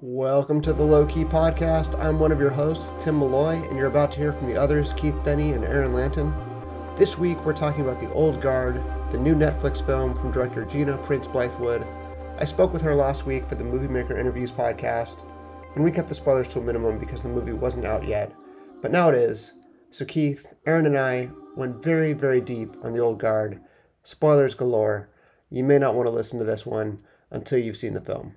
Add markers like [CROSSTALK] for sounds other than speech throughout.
Welcome to the Low Key Podcast. I'm one of your hosts, Tim Malloy, and you're about to hear from the others, Keith Denny and Aaron Lanton. This week, we're talking about The Old Guard, the new Netflix film from director Gina Prince Bythewood. I spoke with her last week for the Movie Maker Interviews podcast, and we kept the spoilers to a minimum because the movie wasn't out yet. But now it is. So, Keith, Aaron, and I went very, very deep on The Old Guard. Spoilers galore. You may not want to listen to this one until you've seen the film.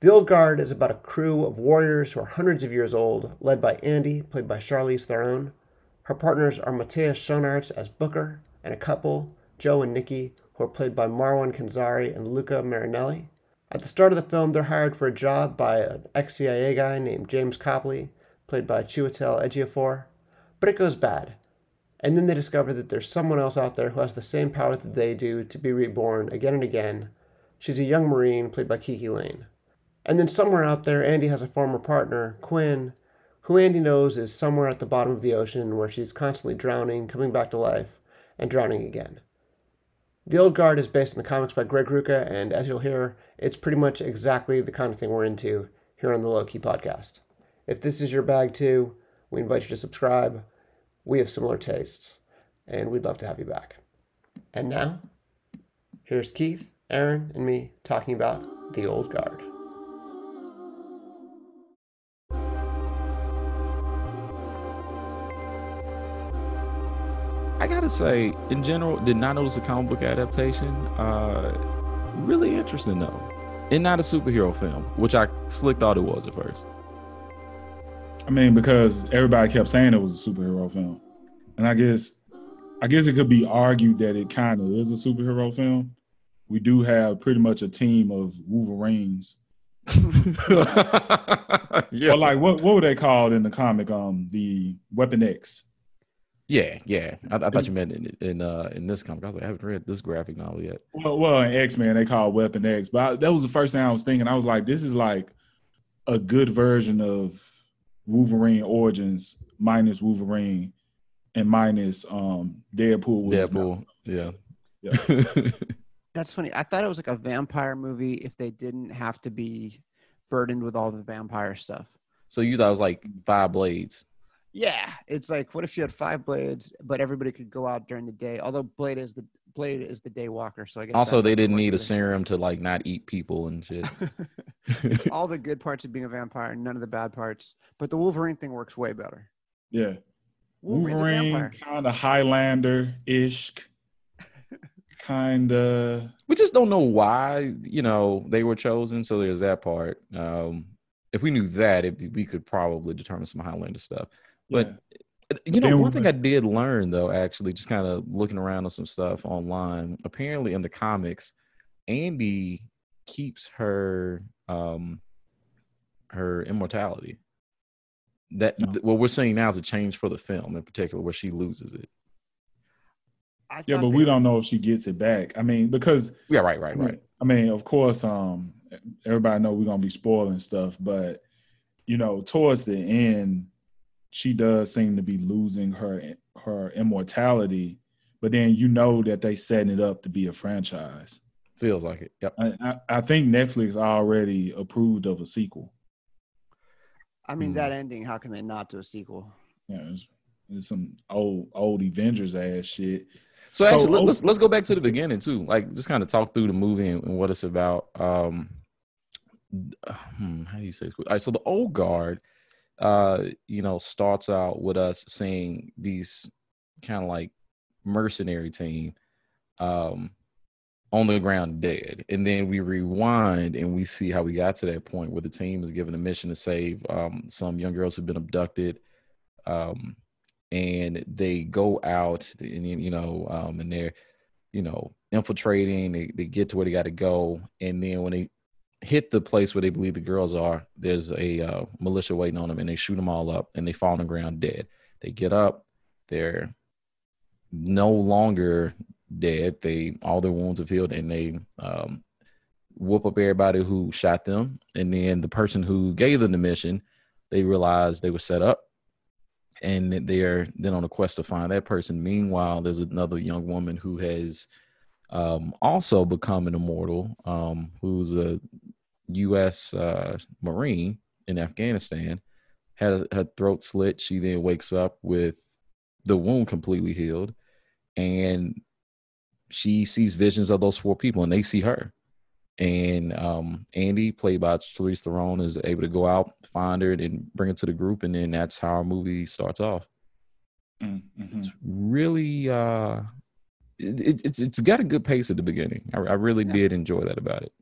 The Old Guard is about a crew of warriors who are hundreds of years old, led by Andy, played by Charlize Theron. Her partners are Matthias Schoenaerts as Booker, and a couple, Joe and Nicky, who are played by Marwan Kenzari and Luca Marinelli. At the start of the film, they're hired for a job by an ex-CIA guy named James Copley, played by Chiwetel Ejiofor, but it goes bad. And then they discover that there's someone else out there who has the same power that they do to be reborn again and again. She's a young Marine, played by KiKi Layne. And then somewhere out there, Andy has a former partner, Quinn, who Andy knows is somewhere at the bottom of the ocean where she's constantly drowning, coming back to life, and drowning again. The Old Guard is based on the comics by Greg Rucka, and as you'll hear, it's pretty much exactly the kind of thing we're into here on the Low Key Podcast. If this is your bag too, we invite you to subscribe. We have similar tastes, and we'd love to have you back. And now, here's Keith, Aaron, and me talking about The Old Guard. I gotta say, in general, did not notice a comic book adaptation. Uh, really interesting though, and not a superhero film, which I slick thought it was at first. I mean, because everybody kept saying it was a superhero film, and I guess, I guess it could be argued that it kind of is a superhero film. We do have pretty much a team of Wolverines. [LAUGHS] yeah, Or like what what were they called in the comic? Um, the Weapon X. yeah, yeah. I, I thought you meant in in, uh, in this comic. I was like, I haven't read this graphic novel yet. Well, well, in X Men they call it Weapon X, but I, that was the first thing I was thinking. I was like, this is like a good version of Wolverine origins minus Wolverine and minus um Deadpool. with his mouth. Deadpool, yeah. [LAUGHS] That's funny. I thought it was like a vampire movie if they didn't have to be burdened with all the vampire stuff. so you thought it was like five blades? Yeah, it's like what if you had five blades, but everybody could go out during the day? Although Blade is the Blade is the day walker, so I guess. Also, they didn't need a serum to like not eat people and shit. [LAUGHS] it's all the good parts of being a vampire, none of the bad parts. But the Wolverine thing works way better. Yeah, Wolverine's Wolverine, kind of Highlander ish, [LAUGHS] kind of. we just don't know why you know they were chosen so there's that part um if we knew that it, we could probably determine some highlander stuff but you know then one we- thing i did learn though actually just kind of looking around on some stuff online apparently in the comics andy keeps her um her immortality that No. th- what we're seeing now is a change for the film in particular where she loses it I yeah, but we don't know if she gets it back. I mean, because yeah right right right I mean, of course, um, everybody know we're gonna be spoiling stuff, but you know, towards the end, she does seem to be losing her her immortality. But then you know that they setting it up to be a franchise. feels like it yep I, I, I think Netflix already approved of a sequel. I mean, Hmm. that ending. How can they not do a sequel? Yeah, it's, it's some old old Avengers ass shit. So So, actually, let, oh- let's let's go back to the beginning too. Like, just kind of talk through the movie and, and what it's about. Um, hmm, how do you say? This? All right, so the old guard, uh, you know, starts out with us seeing these kind of like mercenary team, um, on the ground dead, and then we rewind and we see how we got to that point where the team is given a mission to save um some young girls who've been abducted. Um, and they go out and you know um and they're you know infiltrating they, they get to where they got to go and then when they hit the place where they believe the girls are. There's a uh, militia waiting on them and they shoot them all up and they fall on the ground dead. They get up. They're no longer dead. They all their wounds have healed and they um whoop up everybody who shot them. And then the person who gave them the mission they realize they were set up and they're then on a quest to find that person. Meanwhile, there's another young woman who has um, also become an immortal, um, who's a U.S. Uh, Marine in Afghanistan, had her throat slit. She then wakes up with the wound completely healed, and she sees visions of those four people, and they see her. And um, Andy, played by Charlize Theron, is able to go out, find her, and bring her to the group, and then that's how our movie starts off. Mm-hmm. It's really uh, it, it's it's got a good pace at the beginning. I, I really Yeah. did enjoy that about it.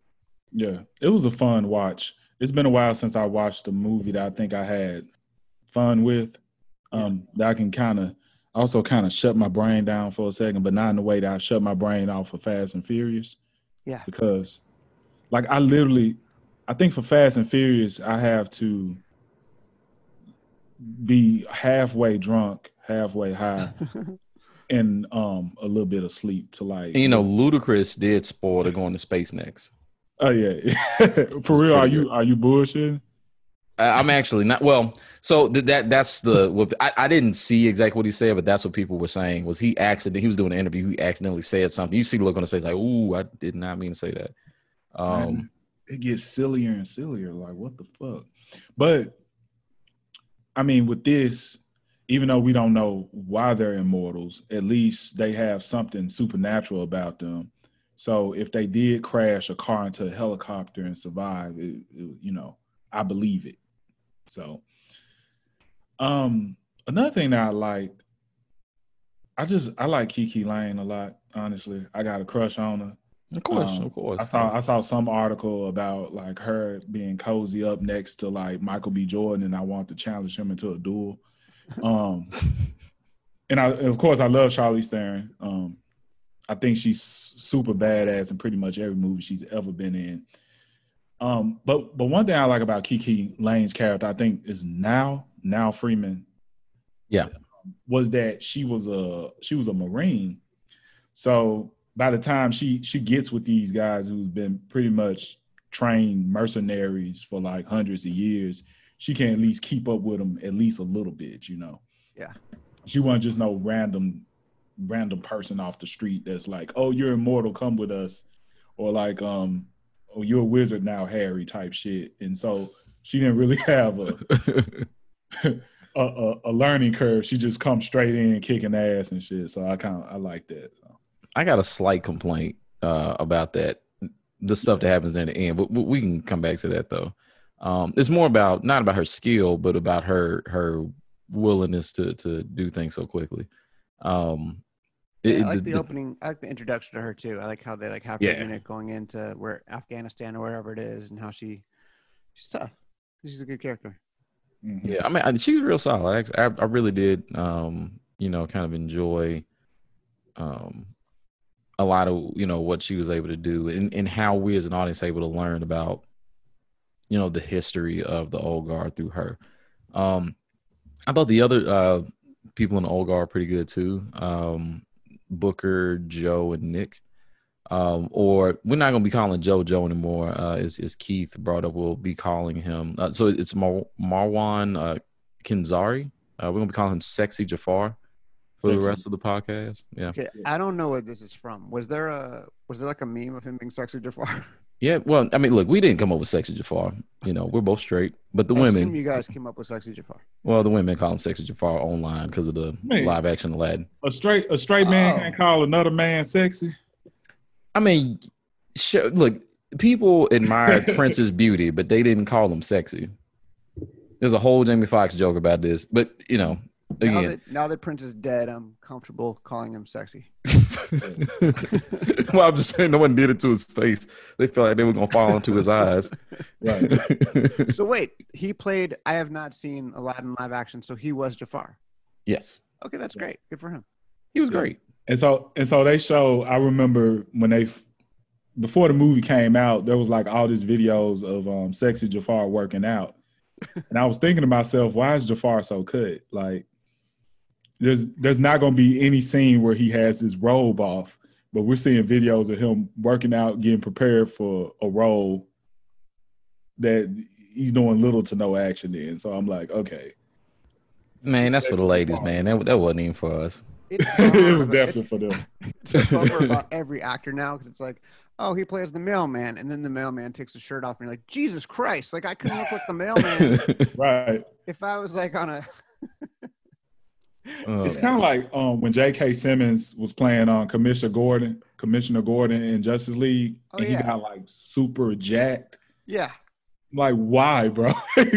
Yeah, it was a fun watch. It's been a while since I watched a movie that I think I had fun with. Um, that I can kind of also kind of shut my brain down for a second, but not in the way that I shut my brain off for Fast and Furious. Yeah. Because, like, I literally, I think for Fast and Furious, I have to be halfway drunk, halfway high, [LAUGHS] and um a little bit of sleep to like. And, you know, Ludacris did spoil to going to space next. Oh yeah, [LAUGHS] for real. Are you are you bullshitting? I'm actually not. Well, so th- that that's the. What, I, I didn't see exactly what he said, but that's what people were saying. Was he accident? He was doing an interview. He accidentally said something. You see the look on his face, like, "Ooh, I did not mean to say that." Um, Man, it gets sillier and sillier. Like, what the fuck? But I mean, with this, even though we don't know why they're immortals, at least they have something supernatural about them. So if they did crash a car into a helicopter and survive, it, it- you know, I believe it. So, um, another thing that I liked, I just I like Kiki Layne a lot. Honestly, I got a crush on her. of course, Um, of course. I saw I saw some article about like her being cozy up next to like Michael B. Jordan, and I want to challenge him into a duel. Um, [LAUGHS] and I and of course I love Charlize Theron. Um, I think she's super badass in pretty much every movie she's ever been in. Um, but but one thing I like about Kiki Layne's character, I think, is now Nile Freeman. Yeah. was that she was a she was a Marine. So by the time she she gets with these guys who's been pretty much trained mercenaries for like hundreds of years, she can at least keep up with them at least a little bit, you know. Yeah. She wasn't just no random random person off the street that's like, "Oh, you're immortal, come with us," or like, um, "Oh, you're a wizard now, Harry," type shit. And so she didn't really [LAUGHS] have a [LAUGHS] a, a, a learning curve. She just comes straight in, kicking ass and shit. So I kind of I like that. So. I got a slight complaint uh, about that, the stuff that happens in the end, but we- we can come back to that though. Um, it's more about not about her skill, but about her her willingness to to do things so quickly. Um, it- Yeah, I like the, the- opening. I like the introduction to her too. I like how they like have Yeah. her in it going into where Afghanistan or wherever it is, and how she she's tough. She's a good character. Mhm. Yeah, I mean, I, she's real solid. I, I, I really did, um, you know, kind of enjoy um, a lot of, you know, what she was able to do and, and how we as an audience able to learn about, you know, the history of the old guard through her. Um, I thought the other uh, people in the old guard are pretty good too. Um, Booker, Joe, and Nick. Um, or we're not gonna be calling Joe Joe anymore. Uh, as, as Keith brought up, we'll be calling him. Uh, so it's Mar- Marwan uh, Kenzari. Uh, we're gonna be calling him Sexy Jafar for the rest of the podcast. Yeah, Okay, I don't know where this is from. Was there a was there like a meme of him being sexy Jafar? [LAUGHS] yeah. Well, I mean, look, we didn't come up with Sexy Jafar. You know, we're both straight, but the I assume women, you guys came up with sexy Jafar. well, the women call him Sexy Jafar online because of the Man. live action Aladdin. A straight a straight man Oh. can't call another man sexy. I mean, sure, look, people admire [LAUGHS] Prince's beauty, but they didn't call him sexy. There's a whole Jamie Foxx joke about this, but you know, Now again, that now that Prince is dead, I'm comfortable calling him sexy. [LAUGHS] [LAUGHS] well, I'm just saying, no one did it to his face. They felt like they were gonna fall into his eyes. [LAUGHS] Right. So wait, he played. I have not seen Aladdin live action, so he was Jafar. yes, Okay, that's great. Good for him. he was great. And so and so they show. I remember when they before the movie came out, there was like all these videos of um sexy Jafar working out, [LAUGHS] and I was thinking to myself, why is Jafar so cut? Like, there's there's not gonna be any scene where he has this robe off, but we're seeing videos of him working out, getting prepared for a role that he's doing little to no action in. So I'm like, okay, Man, that's for the ladies, man. That, that wasn't even for us. It's [LAUGHS] it was definitely for them. it's a bummer [LAUGHS] about every actor now because it's like, oh, he plays the mailman, and then the mailman takes his shirt off, and you're like, Jesus Christ! Like I couldn't look like the mailman [LAUGHS] Right. if I was like on a. Oh, It's kind of like um, when J.K. Simmons was playing on Commissioner Gordon, Commissioner Gordon in Justice League, Oh, and he got like super jacked. Yeah. Like, why, bro? [LAUGHS]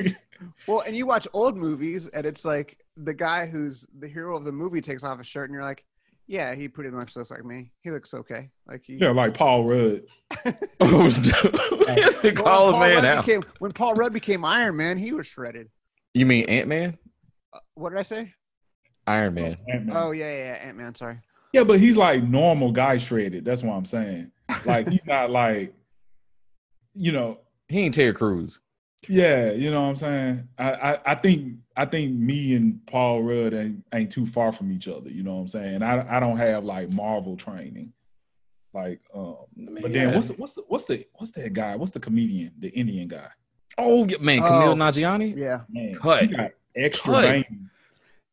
Well, and you watch old movies, and it's like the guy who's the hero of the movie takes off his shirt, and you're like, yeah, he pretty much looks like me. He looks okay. Like he. yeah, like Paul Rudd. [LAUGHS] [LAUGHS] Oh, they Well, call a when Paul man Rudd out. Became, when Paul Rudd became Iron Man, he was shredded. You mean Ant Man? Uh, what did I say? Iron Man. Ant-Man. Oh yeah, yeah, Ant Man. Sorry. Yeah, but he's like normal guy shredded. That's what I'm saying. Like he's not [LAUGHS] like, you know, He ain't Terry Crews. yeah, you know what I'm saying. I I, I think I think me and Paul Rudd ain't, ain't too far from each other. You know what I'm saying. I I don't have like Marvel training. Like, um, but then what's the, what's the, what's the what's that guy? What's the comedian? The Indian guy? Oh man, Kumail Oh. Nanjiani. Yeah, Man, Cut. he got extra Cut. vein.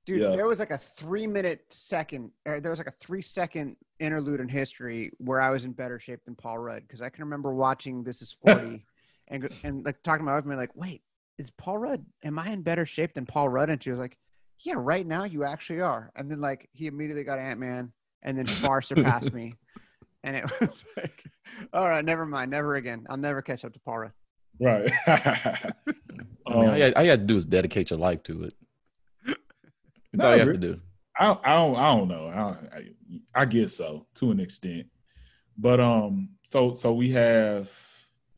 Dude. Yeah. There was like a three minute second, or there was like a three second interlude in history where I was in better shape than Paul Rudd because I can remember watching This Is [LAUGHS] Forty, and and like talking to my wife and be like, wait, is Paul Rudd? Am I in better shape than Paul Rudd? And she was like, yeah, right now you actually are. And then like he immediately got Ant Man, and then [LAUGHS] far surpassed me. And it [LAUGHS] was like, all right, never mind, never again. I'll never catch up to Paul Rudd. Right. I mean, all, Um, you had, all you had to do is dedicate your life to it. That's No, all you have to do. I don't, I don't, I don't know. I, I, I guess so to an extent. But um, so so we have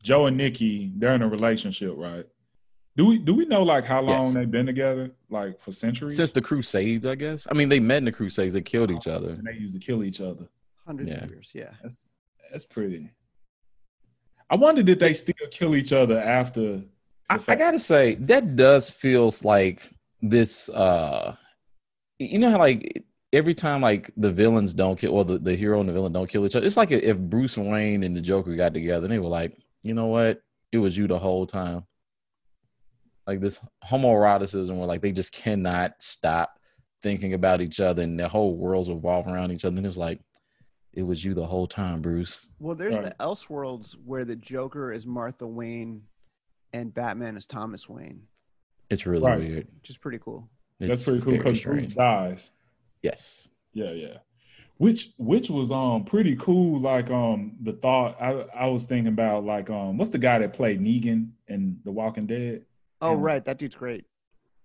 Joe and Nicky. They're in a relationship, right? Do we do we know like how long Yes. they've been together? Like for centuries? Since the Crusades, I guess. I mean, they met in the Crusades. They killed each other. and they used to kill each other. Hundreds Yeah. of years, yeah. That's that's pretty. I wonder did they still kill each other after? I, I gotta say that does feels like this. uh You know how like every time like the villains don't kill, or the, the hero and the villain don't kill each other. It's like if Bruce Wayne and the Joker got together, and they were like, you know what, it was you the whole time. Like this homoeroticism, where like they just cannot stop thinking about each other, and their whole worlds revolve around each other. And it was like, it was you the whole time, Bruce. Well, there's Right. the Elseworlds where the Joker is Martha Wayne and Batman is Thomas Wayne, It's really Right. weird. which is pretty cool. That's It's pretty cool because strange. Bruce dies. Yes. Yeah, yeah. Which which was um pretty cool. Like um the thought I I was thinking about like um what's the guy that played Negan in The Walking Dead? Oh, Yeah. right. That dude's great.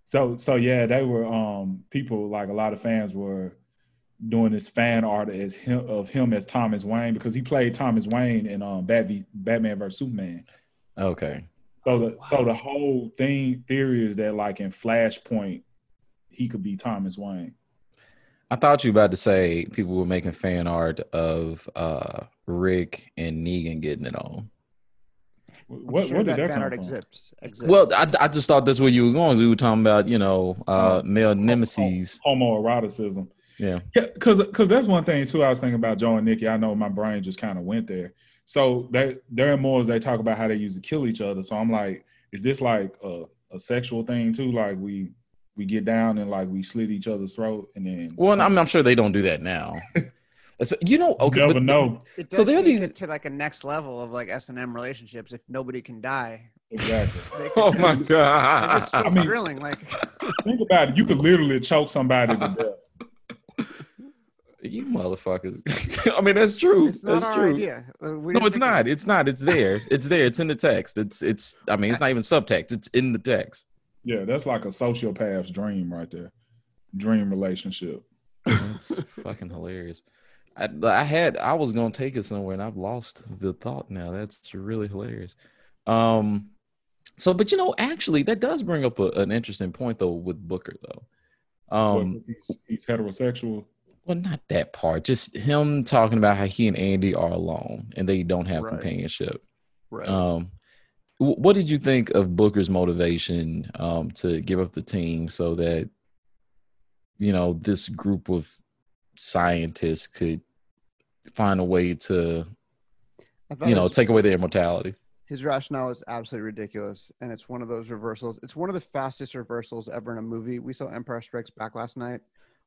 So so yeah, they were um people like a lot of fans were doing this fan art as him of him as Thomas Wayne because he played Thomas Wayne in um Bat v, Batman vs Superman. Okay. So the so Wow. the whole thing theory is that like in Flashpoint he could be Thomas Wayne. I thought you were about to say people were making fan art of uh Rick and Negan getting it on. I'm What sure what did that that fan come art from? exists. exists. Well, I, I just thought that's where you were going. We were talking about, you know, uh Oh. male nemesis. Homoeroticism. Yeah. Yeah, because because that's one thing too. I was thinking about Joe and Nicky. I know my brain just kind of went there. So they they're in more as they talk about how they used to kill each other. So I'm like, is this like a, a sexual thing too? Like we we get down and like we slit each other's throat and then Well, I'm, I'm sure they don't do that now. [LAUGHS] You know, you okay, never but- know it so does they're take these- it to like a next level of like S and M relationships. If nobody can die, exactly. they [LAUGHS] Oh my [LAUGHS] just- It's so god! I mean- thrilling. Like, Think about it. You could literally choke somebody to death. you motherfuckers. I mean, that's true. it's not that's our true. idea. Uh, No, it's not. it. It's not. It's there. It's there. It's in the text. It's it's. I mean, it's not even subtext. It's in the text. Yeah, that's like a sociopath's dream right there. Dream relationship. That's [LAUGHS] fucking hilarious. I, I had I was gonna take it somewhere and I've lost the thought now. That's really hilarious. Um, so but you know, actually, that does bring up a, an interesting point though with Booker though. Um, What, he's, he's heterosexual. well, not that part. Just him talking about how he and Andy are alone and they don't have Right. companionship. Right. Um, wh- what did you think of Booker's motivation um, to give up the team so that you know this group of scientists could find a way to you know his, take away their immortality? his rationale is absolutely ridiculous, and it's one of those reversals. It's one of the fastest reversals ever in a movie. We saw Empire Strikes Back last night.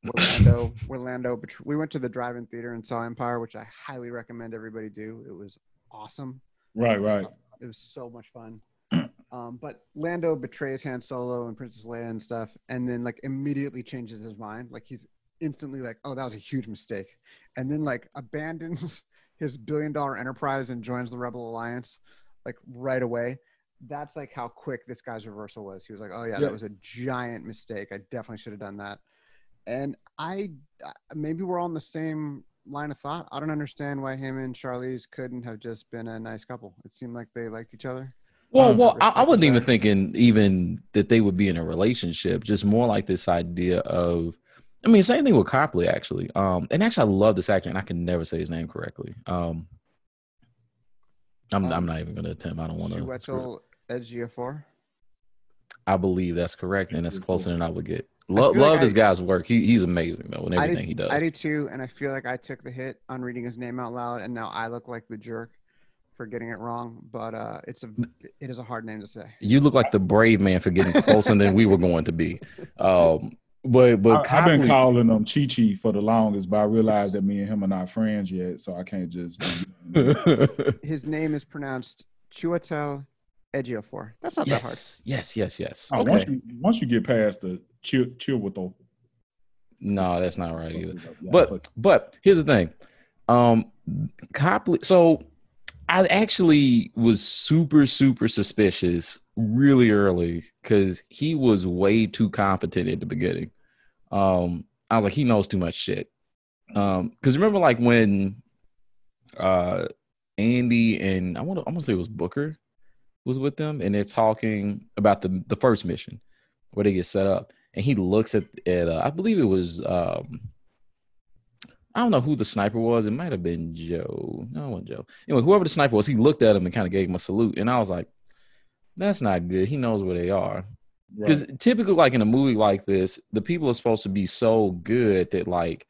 Orlando, [LAUGHS] Orlando. where we went to the drive-in theater and saw Empire, which I highly recommend everybody do. It was awesome. Right, right. It was so much fun. [CLEARS THROAT] Um, but Lando betrays Han Solo and Princess Leia and stuff, and then like immediately changes his mind. Like he's instantly like, "Oh, that was a huge mistake," and then like abandons [LAUGHS] his billion dollar enterprise and joins the Rebel Alliance like right away. That's like how quick this guy's reversal was. He was like, "Oh yeah, Yeah. that was a giant mistake. I definitely should have done that." And I maybe we're all in the same line of thought. I don't understand why him and Charlize couldn't have just been a nice couple. It seemed like they liked each other. Well, Um, well, I, I wasn't even thinking even that they would be in a relationship. Just more like this idea of, I mean, same thing with Copley actually. Um, and actually, I love this actor, and I can never say his name correctly. Um, I'm I'm Um, not even gonna attempt. I don't want to. Chiwetel Ejiofor. I believe that's correct, and that's closer than I would get. Lo- feel like love this I- guy's work. He he's amazing though, in everything do, he does. I do too, and I feel like I took the hit on reading his name out loud, and now I look like the jerk for getting it wrong. But uh, it's a [LAUGHS] it is a hard name to say. You look like the brave man for getting closer than we were going to be. [LAUGHS] Um, but but I, have been calling him Chi Chi for the longest, but I realized that me and him are not friends yet, so I can't just. [LAUGHS] His name is pronounced Chiwetel Ejiofor. That's not that hard. yes, yes, yes, yes. Oh, Okay. Once you once you get past the chill chill with the. No, that's not right either. But but here's the thing. Um Copley so I actually was super, super suspicious really early because he was way too competent at the beginning. Um, I was like, he knows too much shit. Um, because remember, like when uh Andy and I want to I want to say it was Booker was with them, and they're talking about the the first mission where they get set up, and he looks at at uh, I believe it was um I don't know who the sniper was. It might have been Joe. No, it wasn't Joe. Anyway, whoever the sniper was, he looked at him and kind of gave him a salute, and I was like, "That's not good." He knows where they are. Because Right. typically, like in a movie like this, the people are supposed to be so good that, like,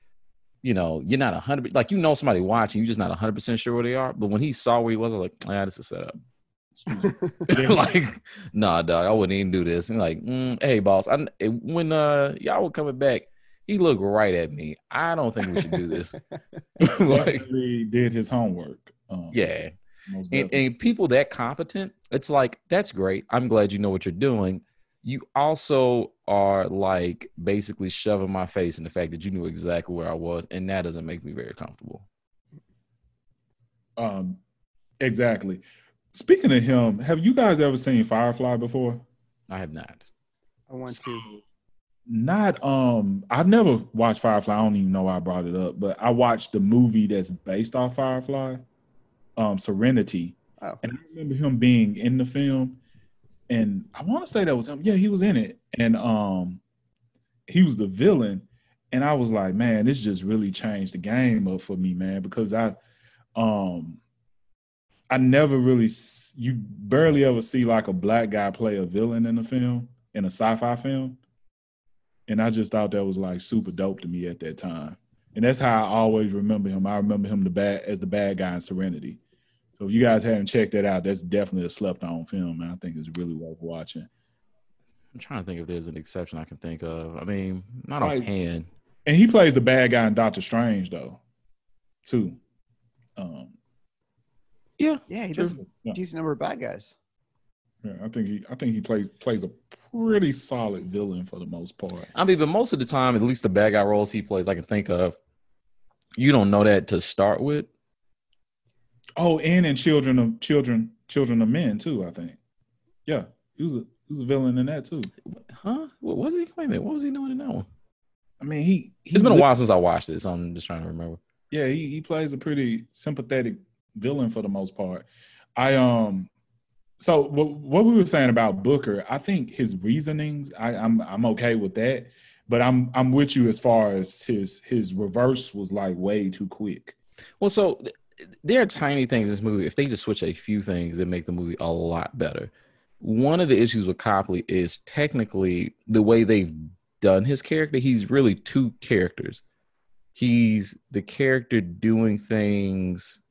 you know, you're not a hundred. Like, you know, somebody watching, you're just not a hundred percent sure where they are. But when he saw where he was, I was like, "Ah, this is set up." [LAUGHS] like, nah, dog, I wouldn't even do this. And like, mm, hey, boss, I, when uh y'all were coming back, he looked right at me. I don't think we should do this. [LAUGHS] [LAUGHS] like, Definitely did his homework. Um, yeah, and, and people that competent, it's like that's great. I'm glad you know what you're doing. You also are like basically shoving my face in the fact that you knew exactly where I was, and that doesn't make me very comfortable. Um, exactly. Speaking of him, have you guys ever seen Firefly before? I have not. I want to. Not um I've never watched Firefly. I don't even know why I brought it up, but I watched the movie that's based off Firefly, um, Serenity. Oh. And I remember him being in the film. And I want to say that was him. Yeah, he was in it. And um he was the villain. And I was like, man, this just really changed the game up for me, man, because I um I never really you barely ever see like a black guy play a villain in a film, in a sci-fi film. And I just thought that was like super dope to me at that time. And that's how I always remember him. I remember him the bad as the bad guy in Serenity. So if you guys haven't checked that out, that's definitely a slept on film, and I think it's really worth watching. I'm trying to think if there's an exception I can think of. I mean, not Right. offhand. And he plays the bad guy in Doctor Strange though, too. Um, Yeah, Yeah, he does yeah, a decent number of bad guys. yeah, I think he I think he plays plays a pretty solid villain for the most part. I mean, but most of the time, at least the bad guy roles he plays, I can think of, you don't know that to start with. Oh, and in Children of Children Children of Men too, I think. Yeah, he was a he was a villain in that too. Huh? What was he? Wait a minute. What was he doing in that one? I mean, he, he It's been a while since I watched this. So I'm just trying to remember. Yeah, he, he plays a pretty sympathetic villain for the most part. I um so what, we were saying about Booker, I think his reasonings, I, I'm I'm okay with that, but I'm I'm with you as far as his his reverse was like way too quick. Well, so th- there are tiny things in this movie. If they just switch a few things, that make the movie a lot better. One of the issues with Copley is technically the way they've done his character. He's really two characters. He's the character doing things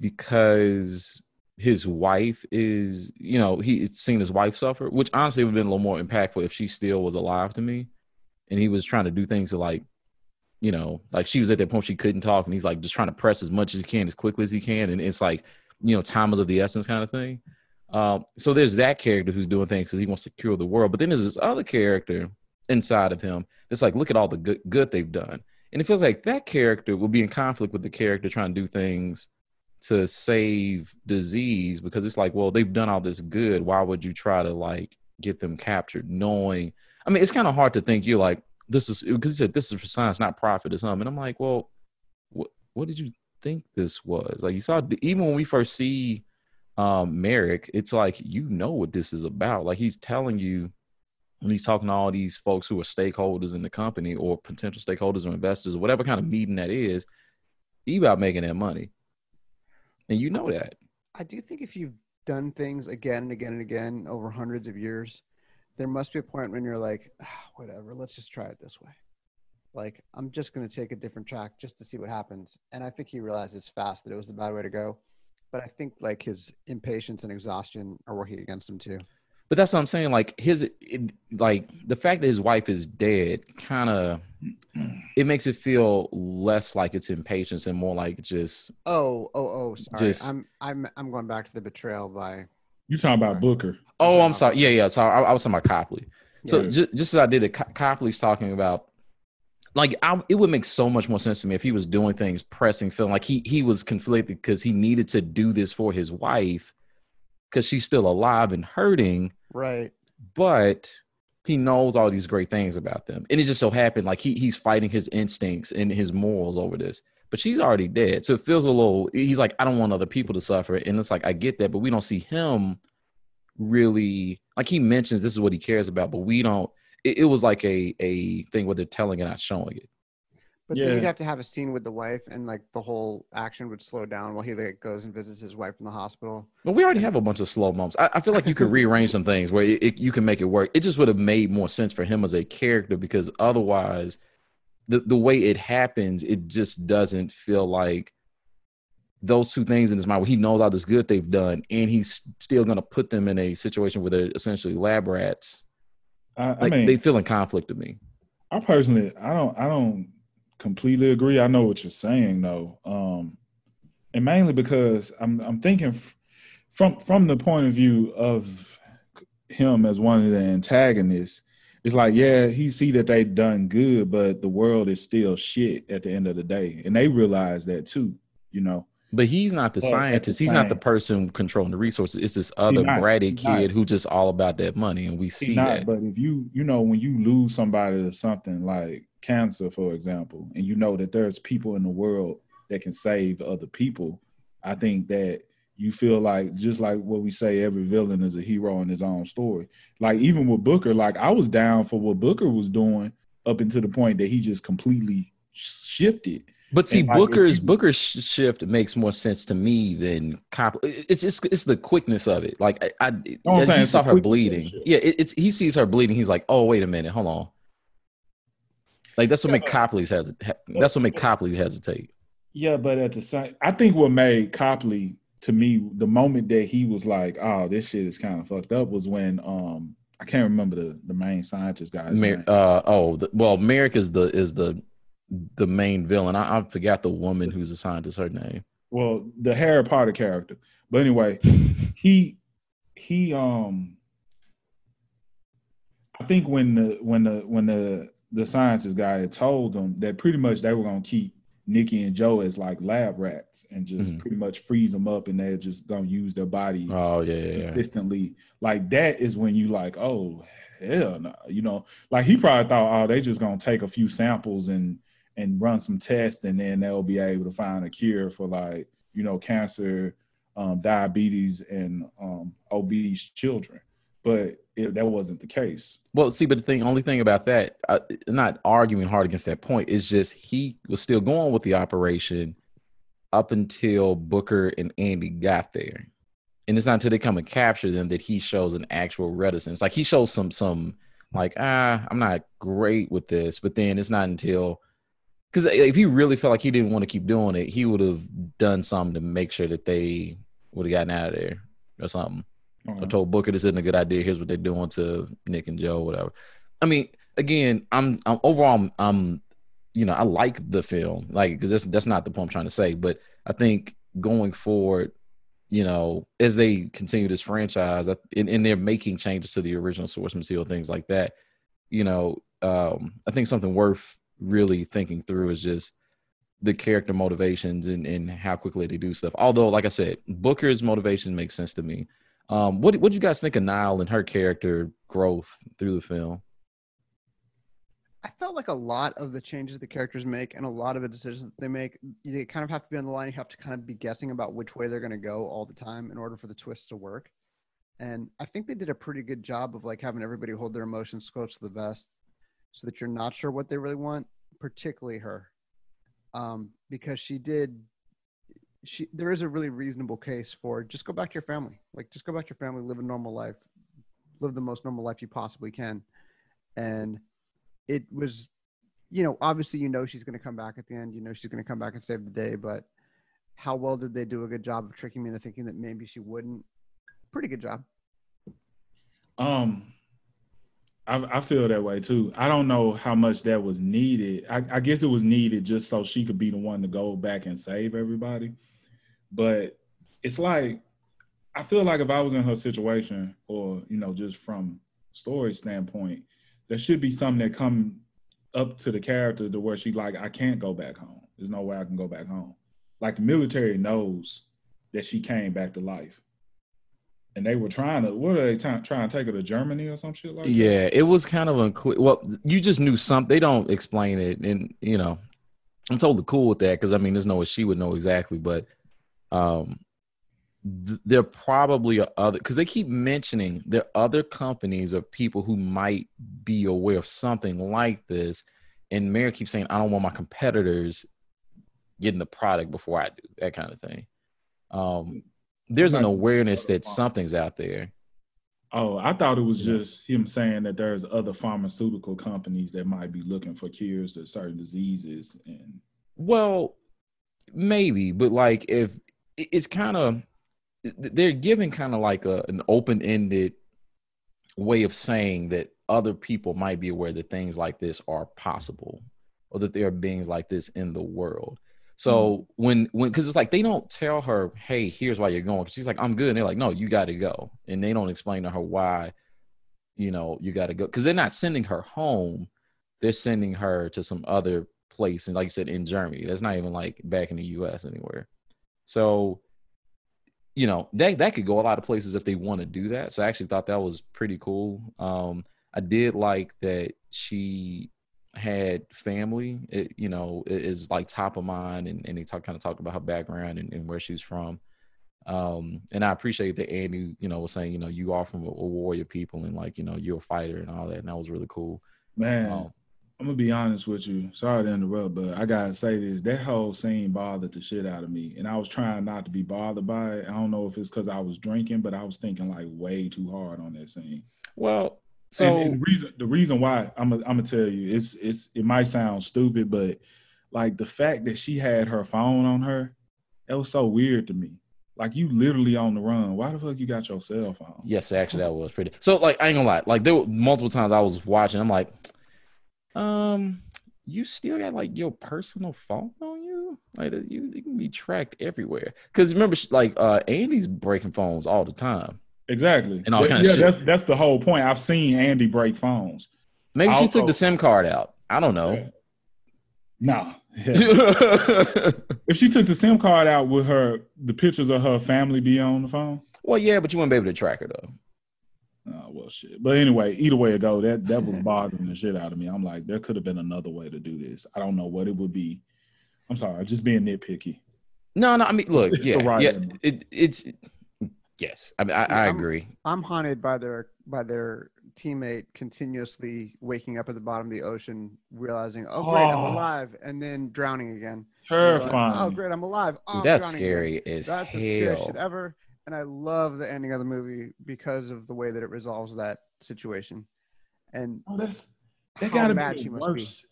because his wife is, you know, he's seen his wife suffer, which honestly would have been a little more impactful if she still was alive to me. And he was trying to do things to like you know, like she was at that point she couldn't talk, and he's like just trying to press as much as he can, as quickly as he can, and it's like you know, time is of the essence kind of thing. Um, so there's that character who's doing things because he wants to cure the world. But then there's this other character inside of him that's like, look at all the good, good they've done. And it feels like that character will be in conflict with the character trying to do things to save disease because it's like, well, they've done all this good. Why would you try to like get them captured knowing? I mean, it's kind of hard to think you're like, this is because he said this is for science, not profit or something. And I'm like, well, what what did you think this was? Like you saw even when we first see um Merrick, it's like you know what this is about. Like he's telling you when he's talking to all these folks who are stakeholders in the company or potential stakeholders or investors or whatever kind of meeting that is, he about making that money. And you know that. I do think if you've done things again and again and again over hundreds of years, there must be a point when you're like, ah, whatever, let's just try it this way. Like, I'm just going to take a different track just to see what happens. And I think he realizes fast that it was the bad way to go. But I think like his impatience and exhaustion are working against him too. But that's what I'm saying. Like his, it, like the fact that his wife is dead, kind of, [CLEARS THROAT] it makes it feel less like it's impatience and more like just. Oh, oh, oh! Sorry, Just- I'm, I'm, I'm going back to the betrayal by. You talking about Booker? Oh, I'm sorry. Yeah, yeah. Sorry, I, I was talking about Copley. So Yeah. ju- just as I did it, Co- Copley's talking about, like, I, it would make so much more sense to me if he was doing things, pressing film. Like he he was conflicted because he needed to do this for his wife because she's still alive and hurting, Right. but he knows all these great things about them. And it just so happened like he he's fighting his instincts and his morals over this. But she's already dead. So it feels a little he's like, I don't want other people to suffer. And it's like, I get that, but we don't see him really like he mentions this is what he cares about, but we don't it, it was like a a thing where they're telling and not showing it. But then you'd have to have a scene with the wife, and like the whole action would slow down while he like goes and visits his wife in the hospital. But we already have a bunch of slow moments. I, I feel like you could rearrange some things where it, it- you can make it work. It just would have made more sense for him as a character because otherwise, the the way it happens, it just doesn't feel like those two things in his mind where he knows all this good they've done and he's still going to put them in a situation where they're essentially lab rats. I, I Like mean, they feel in conflict to me. I personally, I don't, I don't completely agree. I know what you're saying though, um, and mainly because I'm, I'm thinking f- from from the point of view of him as one of the antagonists. It's like, yeah, he see that they done good, but the world is still shit at the end of the day, and they realize that too. You know, But he's not the at the scientist. He's not the person controlling the resources. It's this other not. bratty not. kid who just all about that money, and we See, see not, that. but if you you know when you lose somebody to something like cancer, for example, and you know that there's people in the world that can save other people, I think that you feel like just like what we say, every villain is a hero in his own story. Like even with Booker, like I was down for what Booker was doing up until the point that he just completely shifted. But see, And, like, if Booker's Booker's shift makes more sense to me than Cop. It's it's it's the quickness of it. Like I, I saying he it's saw her bleeding. Yeah, it, it's he sees her bleeding. He's like, oh wait a minute, hold on. Like that's what make Copley's hesitate. That's what make Copley hesitate. Yeah, but at the same, I think what made Copley to me the moment that he was like, "Oh, this shit is kind of fucked up," was when um I can't remember the the main scientist guy. Mer- uh, oh, the, well, Merrick is the is the the main villain. I, I forgot the woman who's the scientist. Her name. Well, the Harry Potter character, but anyway, [LAUGHS] he he um I think when the when the when the the scientist guy had told them that pretty much they were gonna keep Nicky and Joe as like lab rats and just Mhm. pretty much freeze them up and they're just gonna use their bodies Oh yeah, yeah, yeah. consistently. Like that is when you like, oh hell no, you know, like he probably thought, oh, they just gonna take a few samples and and run some tests and then they'll be able to find a cure for like, you know, cancer, um, diabetes, and um, obese children. But it, that wasn't the case. Well, see, but the thing, only thing about that, uh, not arguing hard against that point, is just he was still going with the operation up until Booker and Andy got there, and it's not until they come and capture them that he shows an actual reticence. Like he shows some some like ah, I'm not great with this, but then it's not until because if he really felt like he didn't want to keep doing it, he would have done something to make sure that they would have gotten out of there or something. I told Booker this isn't a good idea. Here's what they're doing to Nick and Joe, whatever. I mean, again, I'm, I'm overall, I'm, I'm, you know, I like the film, like because that's that's not the point I'm trying to say, but I think going forward, you know, as they continue this franchise, and, and they're making changes to the original source material, things like that. You know, um, I think something worth really thinking through is just the character motivations and, and how quickly they do stuff. Although, like I said, Booker's motivation makes sense to me. Um, what what do you guys think of Nile and her character growth through the film? I felt like a lot of the changes the characters make and a lot of the decisions that they make, they kind of have to be on the line. You have to kind of be guessing about which way they're going to go all the time in order for the twist to work. And I think they did a pretty good job of like having everybody hold their emotions close to the vest so that you're not sure what they really want, particularly her. Um, because she did she there is a really reasonable case for just go back to your family. Like just go back to your family, live a normal life, live the most normal life you possibly can. And it was you know, obviously you know she's gonna come back at the end, you know she's gonna come back and save the day, but how well did they do a good job of tricking me into thinking that maybe she wouldn't? Pretty good job. Um I, I, feel that way too. I don't know how much that was needed. I, I, guess it was needed just so she could be the one to go back and save everybody. But it's like I feel like if I was in her situation, or you know, just from story standpoint, there should be something that come up to the character to where she like, I can't go back home. There's no way I can go back home. Like the military knows that she came back to life and they were trying to what are they trying trying to take her to Germany or some shit like yeah, that? Yeah, it was kind of unclear. Well, you just knew something. They don't explain it, and you know, I'm totally cool with that because I mean, there's no way she would know exactly, but um, th- there probably are other because they keep mentioning there are other companies or people who might be aware of something like this, and Merrick keeps saying, "I don't want my competitors getting the product before I do," that kind of thing. Um, there's an awareness that something's out there. Oh, I thought it was just him saying that there's other pharmaceutical companies that might be looking for cures to certain diseases and well, maybe, but like if it's kind of they're giving kind of like a an open-ended way of saying that other people might be aware that things like this are possible or that there are beings like this in the world. So mm when when because it's like they don't tell her, hey, here's why you're going. She's like, I'm good. And they're like, no, you got to go. And they don't explain to her why, you know, you got to go because they're not sending her home. They're sending her to some other place, and like you said, in Germany. That's not even like back in the U.S. anywhere. So, you know, that that could go a lot of places if they want to do that. So I actually thought that was pretty cool. Um, I did like that she had family, it, you know, is like top of mind, and, and they talk kind of talked about her background and, and where she's from. Um, and I appreciate that Andy, you know, was saying, you know, you are from a, a, warrior people, and like, you know, you're a fighter and all that, and that was really cool. Man, um, I'm gonna be honest with you. Sorry to interrupt, but I gotta say this: that whole scene bothered the shit out of me, and I was trying not to be bothered by it. I don't know if it's because I was drinking, but I was thinking like way too hard on that scene. Well, so and, and the reason the reason why I'm a, I'm gonna tell you it's it's it might sound stupid, but like the fact that she had her phone on her, that was so weird to me. Like you literally on the run. Why the fuck you got your cell phone? Yes, actually that was pretty. So like I ain't gonna lie. Like there were multiple times I was watching. I'm like, um, you still got like your personal phone on you? Like you, you can be tracked everywhere. Because remember, like uh, Andy's breaking phones all the time. Exactly. And all kind yeah, of that's that's the whole point. I've seen Andy break phones. Maybe also, she took the SIM card out. I don't know. Yeah. Nah. Yeah. [LAUGHS] if she took the SIM card out, would her the pictures of her family be on the phone? Well, yeah, but you wouldn't be able to track her though. Oh well, shit. But anyway, either way it go, that that was bothering the shit out of me. I'm like, there could have been another way to do this. I don't know what it would be. I'm sorry, just being nitpicky. No, no. I mean, look, it's yeah, yeah. It, it's Yes, I mean, I, I I'm, agree. I'm haunted by their by their teammate continuously waking up at the bottom of the ocean, realizing, "Oh, great, oh. I'm alive," and then drowning again. Terrifying. Like, oh, great, I'm alive. Oh, Dude, that's scary again. as That's hell. the scariest shit ever. And I love the ending of the movie because of the way that it resolves that situation. And oh, that's that gotta be the worst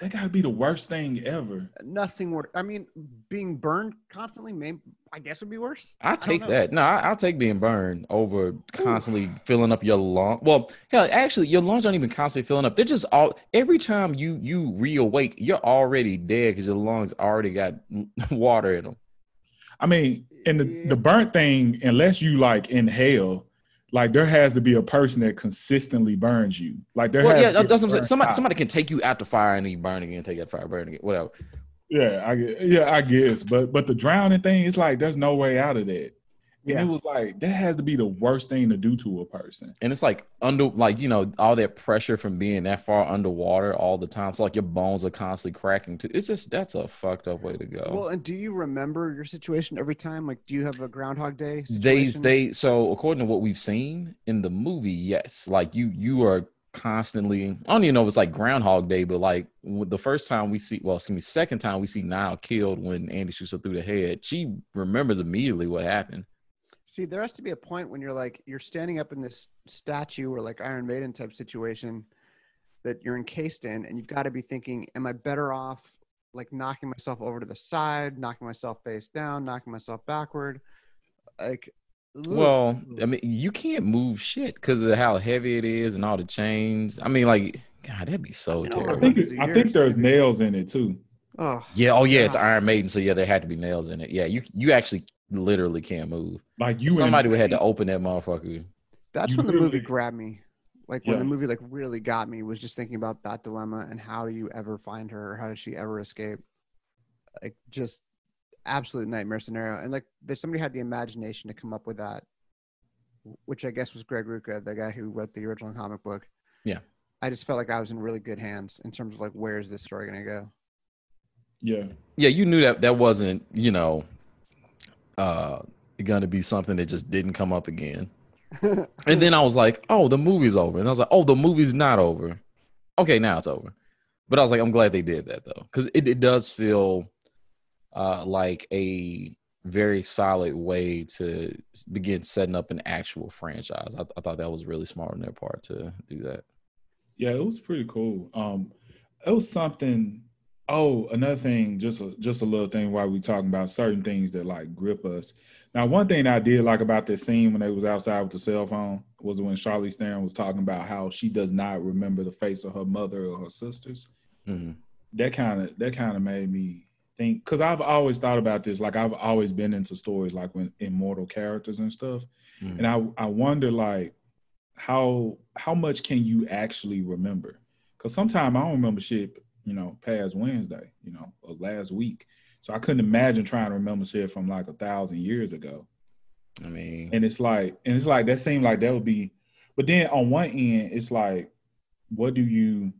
that got to be the worst thing ever. Nothing worse. I mean, being burned constantly, may, I guess, would be worse. I take I that. No, I, will take being burned over constantly Ooh. filling up your lung. Well, hell, actually, your lungs aren't even constantly filling up. They're just all. Every time you you reawake, you're already dead because your lungs already got [LAUGHS] water in them. I mean, and the, Yeah. the burnt thing, unless you like inhale, like there has to be a person that consistently burns you. Like there Well, has yeah, to be that's what I'm saying. Somebody, cop. somebody can take you out the fire and you burn again, take you out fire, burn again, whatever. Yeah, I gue- yeah, I guess. But but the drowning thing, it's like there's no way out of that. And Yeah. it was like that has to be the worst thing to do to a person. And it's like under, like you know, all that pressure from being that far underwater all the time. So like your bones are constantly cracking too. It's just that's a fucked up way to go. Well, and do you remember your situation every time? Like, do you have a Groundhog Day? they Situation? they so according to what we've seen in the movie yes like you you are constantly i don't even know if it's like groundhog day but like the first time we see well excuse me second time we see Nile killed when andy shoots her through the head she remembers immediately what happened See, there has to be a point when you're like you're standing up in this statue or like Iron Maiden type situation that you're encased in, and you've got to be thinking, "Am I better off like knocking myself over to the side, knocking myself face down, knocking myself backward?" Like. Well i mean you can't move shit because of how heavy it is and all the chains i mean like god that'd be so I I terrible think I think there's nails in it too. oh, yeah oh yeah it's iron maiden so yeah there had to be nails in it yeah you you actually literally can't move Like you somebody would have to open that motherfucker that's You when the movie literally- grabbed me. Like when Yeah. the movie like really got me was just thinking about that dilemma and how do you ever find her? Or how does she ever escape? Like just absolute nightmare scenario. And like there's somebody had the imagination to come up with that, which I guess was Greg Rucka, the guy who wrote the original comic book. Yeah. I just felt like I was in really good hands in terms of like where is this story gonna go? yeah. yeah, you knew that that wasn't, you know, uh gonna be something that just didn't come up again. [LAUGHS] And then I was like, oh, the movie's over. And I was like, oh, the movie's not over. Okay, now it's over. But I was like, I'm glad they did that though. Because it, it does feel uh like a very solid way to begin setting up an actual franchise. I, I thought that was really smart on their part to do that. Yeah, it was pretty cool. Um, it was something. Oh, another thing, just a just a little thing while we talking about certain things that like grip us. Now, one thing I did like about that scene when they was outside with the cell phone was when Charlize Theron was talking about how she does not remember the face of her mother or her sisters. Mhm. That kind of that kind of made me think because I've always thought about this. Like I've always been into stories like when immortal characters and stuff, Mhm. and I I wonder like how how much can you actually remember? Because sometimes I don't remember shit, you know, past Wednesday, you know, or last week. So I couldn't imagine trying to remember shit from like a thousand years ago. I mean, And it's like, and it's like that seemed like that would be, but then on one end, it's like, what do you?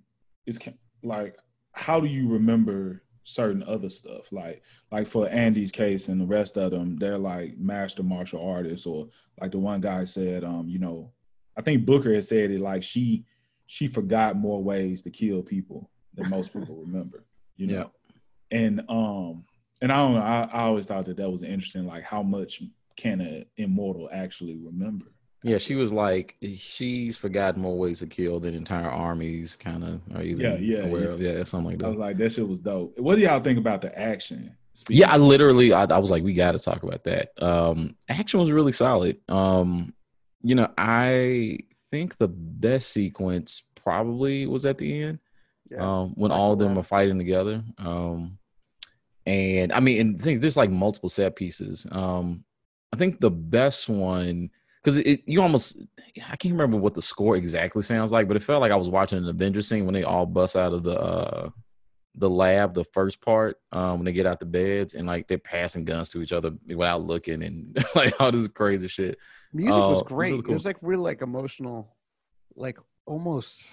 It's like, how do you remember certain other stuff? Like, like for Andy's case and the rest of them, they're like master martial artists, or like the one guy said, um, you know, I think Booker had said it like she she forgot more ways to kill people than most [LAUGHS] people remember. You know, and um, and I don't know. I, I always thought that that was interesting. Like, how much can an immortal actually remember? Yeah, she was like, she's forgotten more ways to kill than entire armies kind of are even Yeah, yeah, aware yeah. of. Yeah, something like that. I was like, that shit was dope. What do y'all think about the action? Yeah, I literally, I, I was like, we got to talk about that. Um, action was really solid. Um, you know, I think the best sequence probably was at the end. um, when all of them are fighting together. Um, and I mean, and things there's like multiple set pieces. Um, I think the best one because it you almost I can't remember what the score exactly sounds like, but it felt like I was watching an Avenger scene when they all bust out of the uh, the lab, the first part, um, when they get out the beds and like they're passing guns to each other without looking and [LAUGHS] like all this crazy shit. Music it was was great. It was cool. like really like emotional, like almost.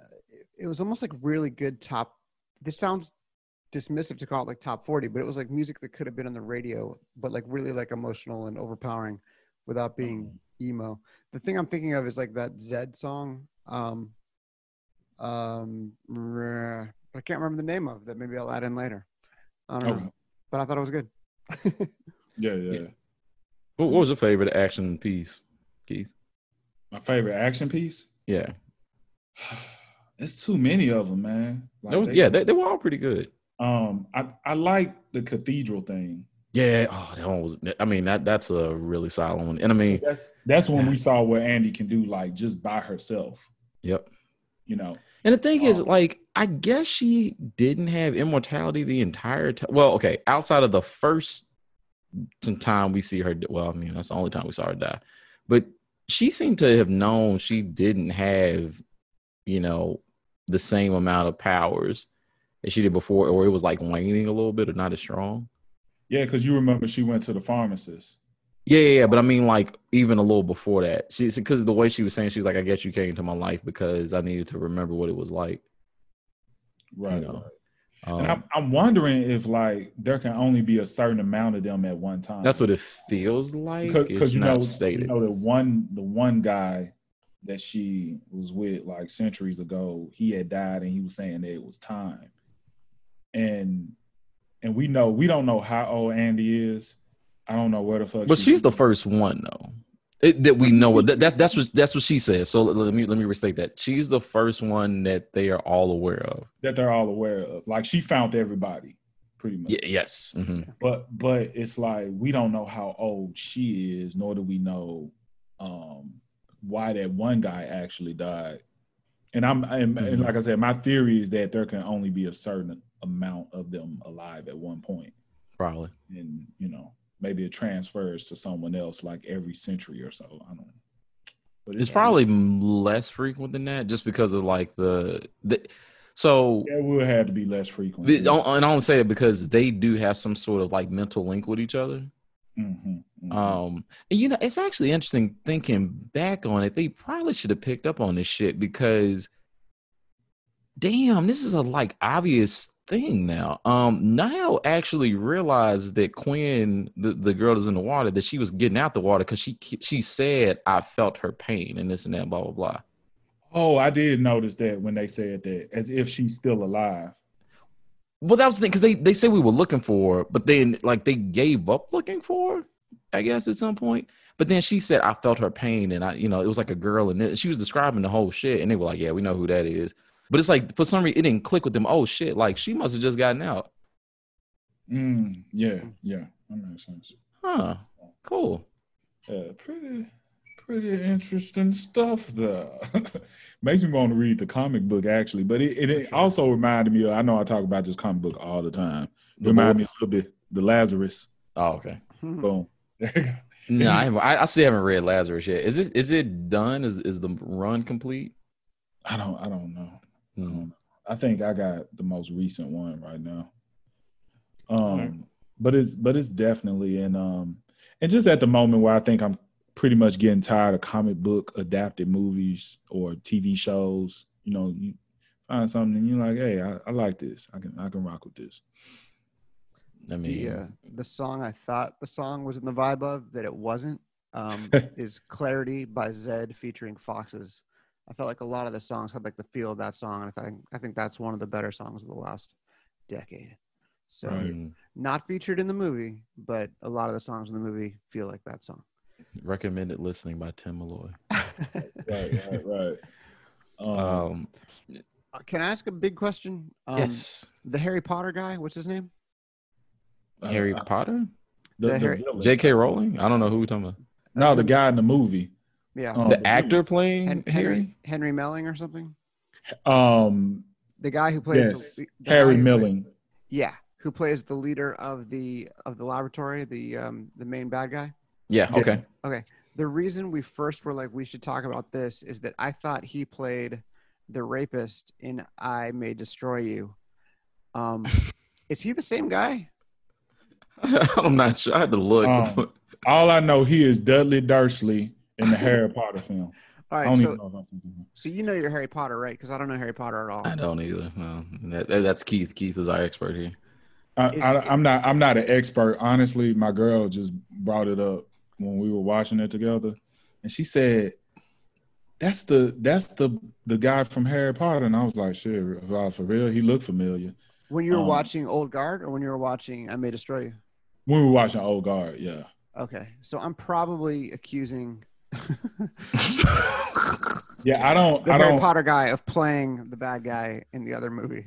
uh, it- It was almost like really good top. This sounds dismissive to call it like top forty, but it was like music that could have been on the radio, but like really like emotional and overpowering, without being emo. The thing I'm thinking of is like that Zedd song. Um, um, I can't remember the name of that. Maybe I'll add in later. I don't know, but I thought it was good. [LAUGHS] Yeah, yeah. Yeah. What, what was your favorite action piece, Keith? My favorite action piece. Yeah, [SIGHS] It's too many of them, man. Like, that was, they- yeah, they, they were all pretty good. Um, I I like the cathedral thing. Yeah. Oh, that one was. I mean, that that's a really solid one. And I mean, That's that's when we saw what Andy can do, like just by herself. yep. You know. And the thing is, Um, like, I guess she didn't have immortality the entire time. Well, okay, outside of the first some time we see her. Well, I mean, that's the only time we saw her die. But she seemed to have known she didn't have, you know, the same amount of powers as she did before, or it was like waning a little bit or not as strong. Yeah, because you remember she went to the pharmacist. Yeah, yeah, yeah, but I mean, like even a little before that, she's because the way she was saying, she's like, "I guess you came into my life because I needed to remember what it was like." Right. know, right. Um, and I'm, I'm wondering if like there can only be a certain amount of them at one time. that's what it feels like. because you not know stated. you know the one the one guy that she was with like centuries ago he had died and he was saying that it was time and and we know we don't know how old Andy is I don't know where the fuck But she- she's the first one though. It, that we know that, that that's what that's what she says. So let me let me restate that. She's the first one that they are all aware of. that they're all aware of like she found everybody pretty much Yeah, yes. mhm. but but it's like we don't know how old she is nor do we know um why that one guy actually died and i'm and, and Mhm. like i said my theory is that there can only be a certain amount of them alive at one point Probably. and you know maybe it transfers to someone else like every century or so i don't know but It's probably less frequent than that, just because of like the the. So it will have to be less frequent the- and I only say it because they do have some sort of like mental link with each other. Mhm, mhm. Um, and you know, it's actually interesting thinking back on it. They probably should have picked up on this shit because, damn, this is a like obvious thing now. Um, Nile actually realized that Quynh, the, the girl that's in the water, that she was getting out the water because she she said, "I felt her pain and this and that, blah blah blah." oh i did notice that when they said that as if she's still alive Well, that was the thing because they they said we were looking for, her, but then like they gave up looking for, her, I guess at some point. But then she said I felt her pain, and I, you know, it was like a girl, and she was describing the whole shit, and they were like, "Yeah, we know who that is." But it's like for some reason it didn't click with them. Oh shit! Like she must have just gotten out. Mm, yeah, yeah, that makes sense. Huh? Cool. Yeah, pretty, pretty interesting stuff there. [LAUGHS] Makes me want to read the comic book actually, but it, it, it also reminded me. Of, I know I talk about this comic book all the time. The Remind me a little bit the Lazarus. Oh, okay. Hmm. Boom. [LAUGHS] No, I, haven't, I I still haven't read Lazarus yet. Is it is it done? Is is the run complete? I don't. I don't know. I, don't. I think I got the most recent one right now. Um, Alright. but it's but it's definitely in um and just at the moment where I think I'm pretty much getting tired of comic book adapted movies or TV shows. You know, you find something and you're like, hey, I, I like this. I can I can rock with this. I mean, the uh, the song I thought the song was in the vibe of that it wasn't um, [LAUGHS] is "Clarity" by Zedd featuring Foxes. I felt like a lot of the songs had like the feel of that song, and I think I think that's one of the better songs of the last decade. So Right. mm, not featured in the movie, but a lot of the songs in the movie feel like that song. recommended listening by Tim Malloy. [LAUGHS] Right, right, right. Um, Um, Can I ask a big question? Um, yes, The Harry Potter guy, what's his name? Harry uh, Potter, the, the the Harry- J.K. Rowling. I don't know who we're talking about. No, the guy in the movie. Yeah. Um, the the actor playing Hen- Harry. Henry Henry Melling or something. Um, The guy who plays yes, the, the Harry who play- yeah, who plays the leader of the of the laboratory, the um the main bad guy. Yeah. Yeah. Okay. Okay. The reason we first were like we should talk about this is that I thought he played the rapist in I May Destroy You. Um [LAUGHS] is he the same guy? [LAUGHS] I'm not sure. I had to look. Um, All I know, he is Dudley Dursley in the Harry Potter film. [LAUGHS] All I right, don't so even know if I've seen him. so you know your Harry Potter, right? Because I don't know Harry Potter at all. I don't either. No, that, that- that's Keith. Keith is our expert here. I, I, I'm not. I'm not an expert. Honestly, my girl just brought it up when we were watching it together, and she said, "That's the that's the the guy from Harry Potter." And I was like, "Sure, wow, for real? He looked familiar." When you were Um, watching Old Guard or when you were watching I May Destroy You? When we were watching Old Guard, yeah. Okay. So I'm probably accusing [LAUGHS] Yeah, I don't. the I Harry don't. Potter guy of playing the bad guy in the other movie.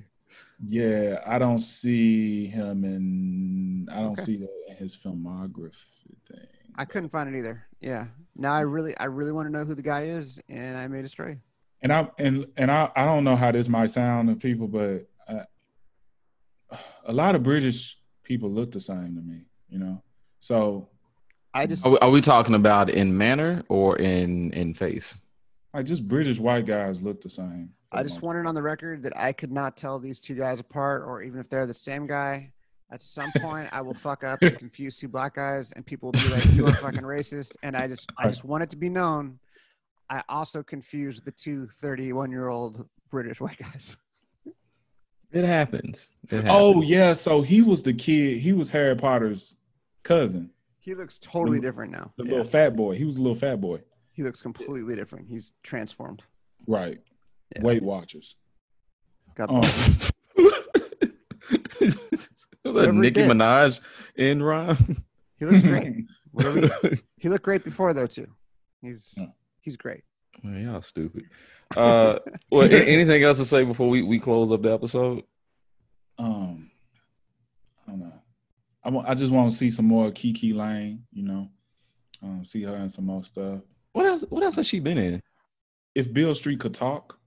Yeah, I don't see him in. I don't Okay. see that in his filmography thing. I couldn't find it either. Yeah. Now I really I really want to know who the guy is and I made a You. and I and and I, I don't know how this might sound to people, but uh, a lot of British people look the same to me, you know. So I just Are we, are we talking about in manner or in in face? like just British white guys look the same. I just want wanted on the record that I could not tell these two guys apart, or even if they're the same guy. At some [LAUGHS] point, I will fuck up and confuse two black guys, and people will be like, "You're [LAUGHS] fucking racist." And I just, I just want it to be known. I also confused the two 31 year old British white guys. It happens. It oh, happens. Oh yeah, so he was the kid. He was Harry Potter's cousin, He looks totally The- different now. the Yeah, little fat boy. He was a little fat boy. he looks completely different. He's transformed. Right. Yeah. Weight Watchers. God Um, bless. [LAUGHS] was that Nicki. Minaj in rhyme? He looks great. [LAUGHS] Whatever he, he looked great before though too. He's Yeah. he's great. Man, y'all stupid. Uh, [LAUGHS] well, anything else to say before we, we close up the episode? um, I don't know. I just want to see some more Kiki Layne. You know, um, see her in some more stuff. What else? What else has she been in? If Beale Street could talk,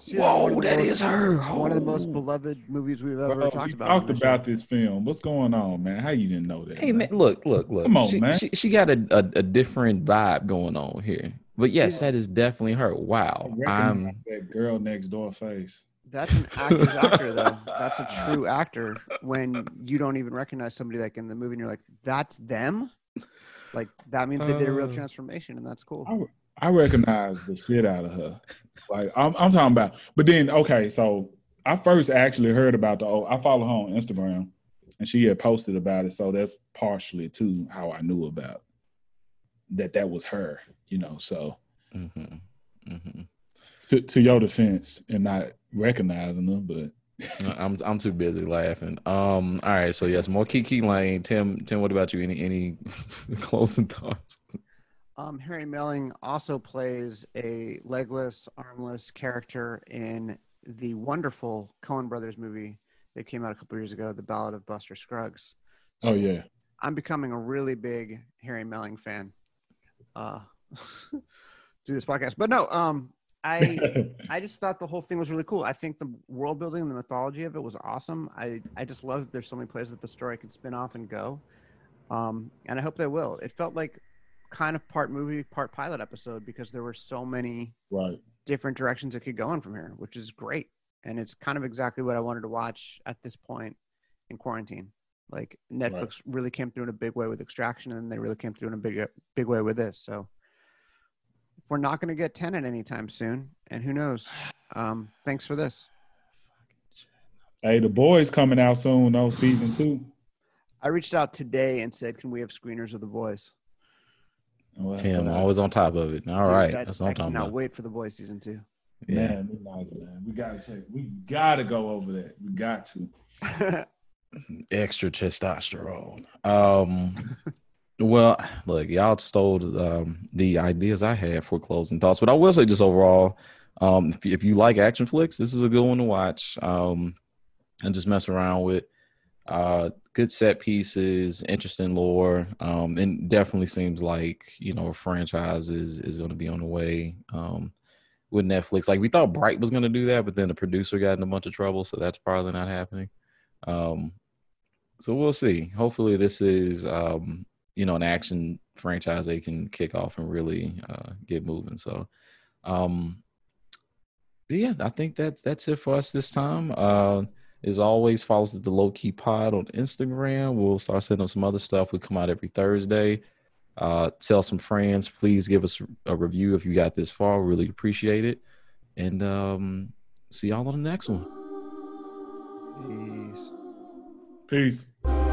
She's [GASPS] Whoa, of the that most- is her. One of the most Oh. beloved movies we've ever bro, talked we about. talked on the show. about this film. What's going on, man? How you didn't know that? Hey man, look, look, look. Come on, she, man. She, she got a, a, a different vibe going on here. But yes, that is definitely her. Wow. I I'm that girl next door face. That's an actor's actor, though. That's a [LAUGHS] true actor when you don't even recognize somebody like in the movie and you're like, that's them? Like, that means they did a real Uh. transformation, and that's cool. I recognize the shit out of her. Like I'm, I'm talking about. But then, okay, so I first actually heard about the. Oh, I follow her on Instagram, and she had posted about it. So that's partially too how I knew about that. That was her, you know. So mhm, mhm. to to your defense, and not recognizing them, but I'm I'm too busy laughing. Um, all right, so yes, more Kiki Layne. Tim, Tim, what about you? Any any [LAUGHS] closing thoughts? Um, Harry Melling also plays a legless, armless character in the wonderful Coen Brothers movie that came out a couple years ago, The Ballad of Buster Scruggs. oh yeah, I'm becoming a really big Harry Melling fan. Uh, [LAUGHS] do this podcast, but no, um, I [LAUGHS] I just thought the whole thing was really cool. I think the world building and the mythology of it was awesome. I, I just love that there's so many places that the story can spin off and go. Um, and I hope they will. It felt like kind of part movie, part pilot episode because there were so many right. different directions it could go in from here, which is great. And it's kind of exactly what I wanted to watch at this point in quarantine. Like Netflix really came through in a big way with Extraction, and they really came through in a big big way with this. So if we're not going to get Tenet anytime soon, and who knows? Um, thanks for this. Hey, the boys coming out soon though, season two. I reached out today and said, "Can we have screeners of the boys?" Well, Tim, always on top of it. All Dude, right, that- that's what I I'm talking cannot about. wait for the boys season two. Yeah. Man, we like man. We gotta check. We gotta go over that. We got to. [LAUGHS] extra testosterone. Um, [LAUGHS] well, look, y'all stole um, the ideas I had for closing thoughts, but I will say just overall, um, if, if you like action flicks, this is a good one to watch. Um, and just mess around with. Uh, good set pieces, interesting lore, um, and definitely seems like you know a franchise is is going to be on the way. Um, with Netflix, like we thought Bright was going to do that, but then the producer got in a bunch of trouble, so that's probably not happening. Um, so we'll see. Hopefully, this is um, you know an action franchise they can kick off and really uh, get moving. So, um, but yeah, I think that's that's it for us this time. Uh, as always, follow us at the Low Key Pod on Instagram. We'll start sending some other stuff. We come out every Thursday. Uh, tell some friends. Please give us a review if you got this far. Really appreciate it. And um, see y'all on the next one. Peace. Peace.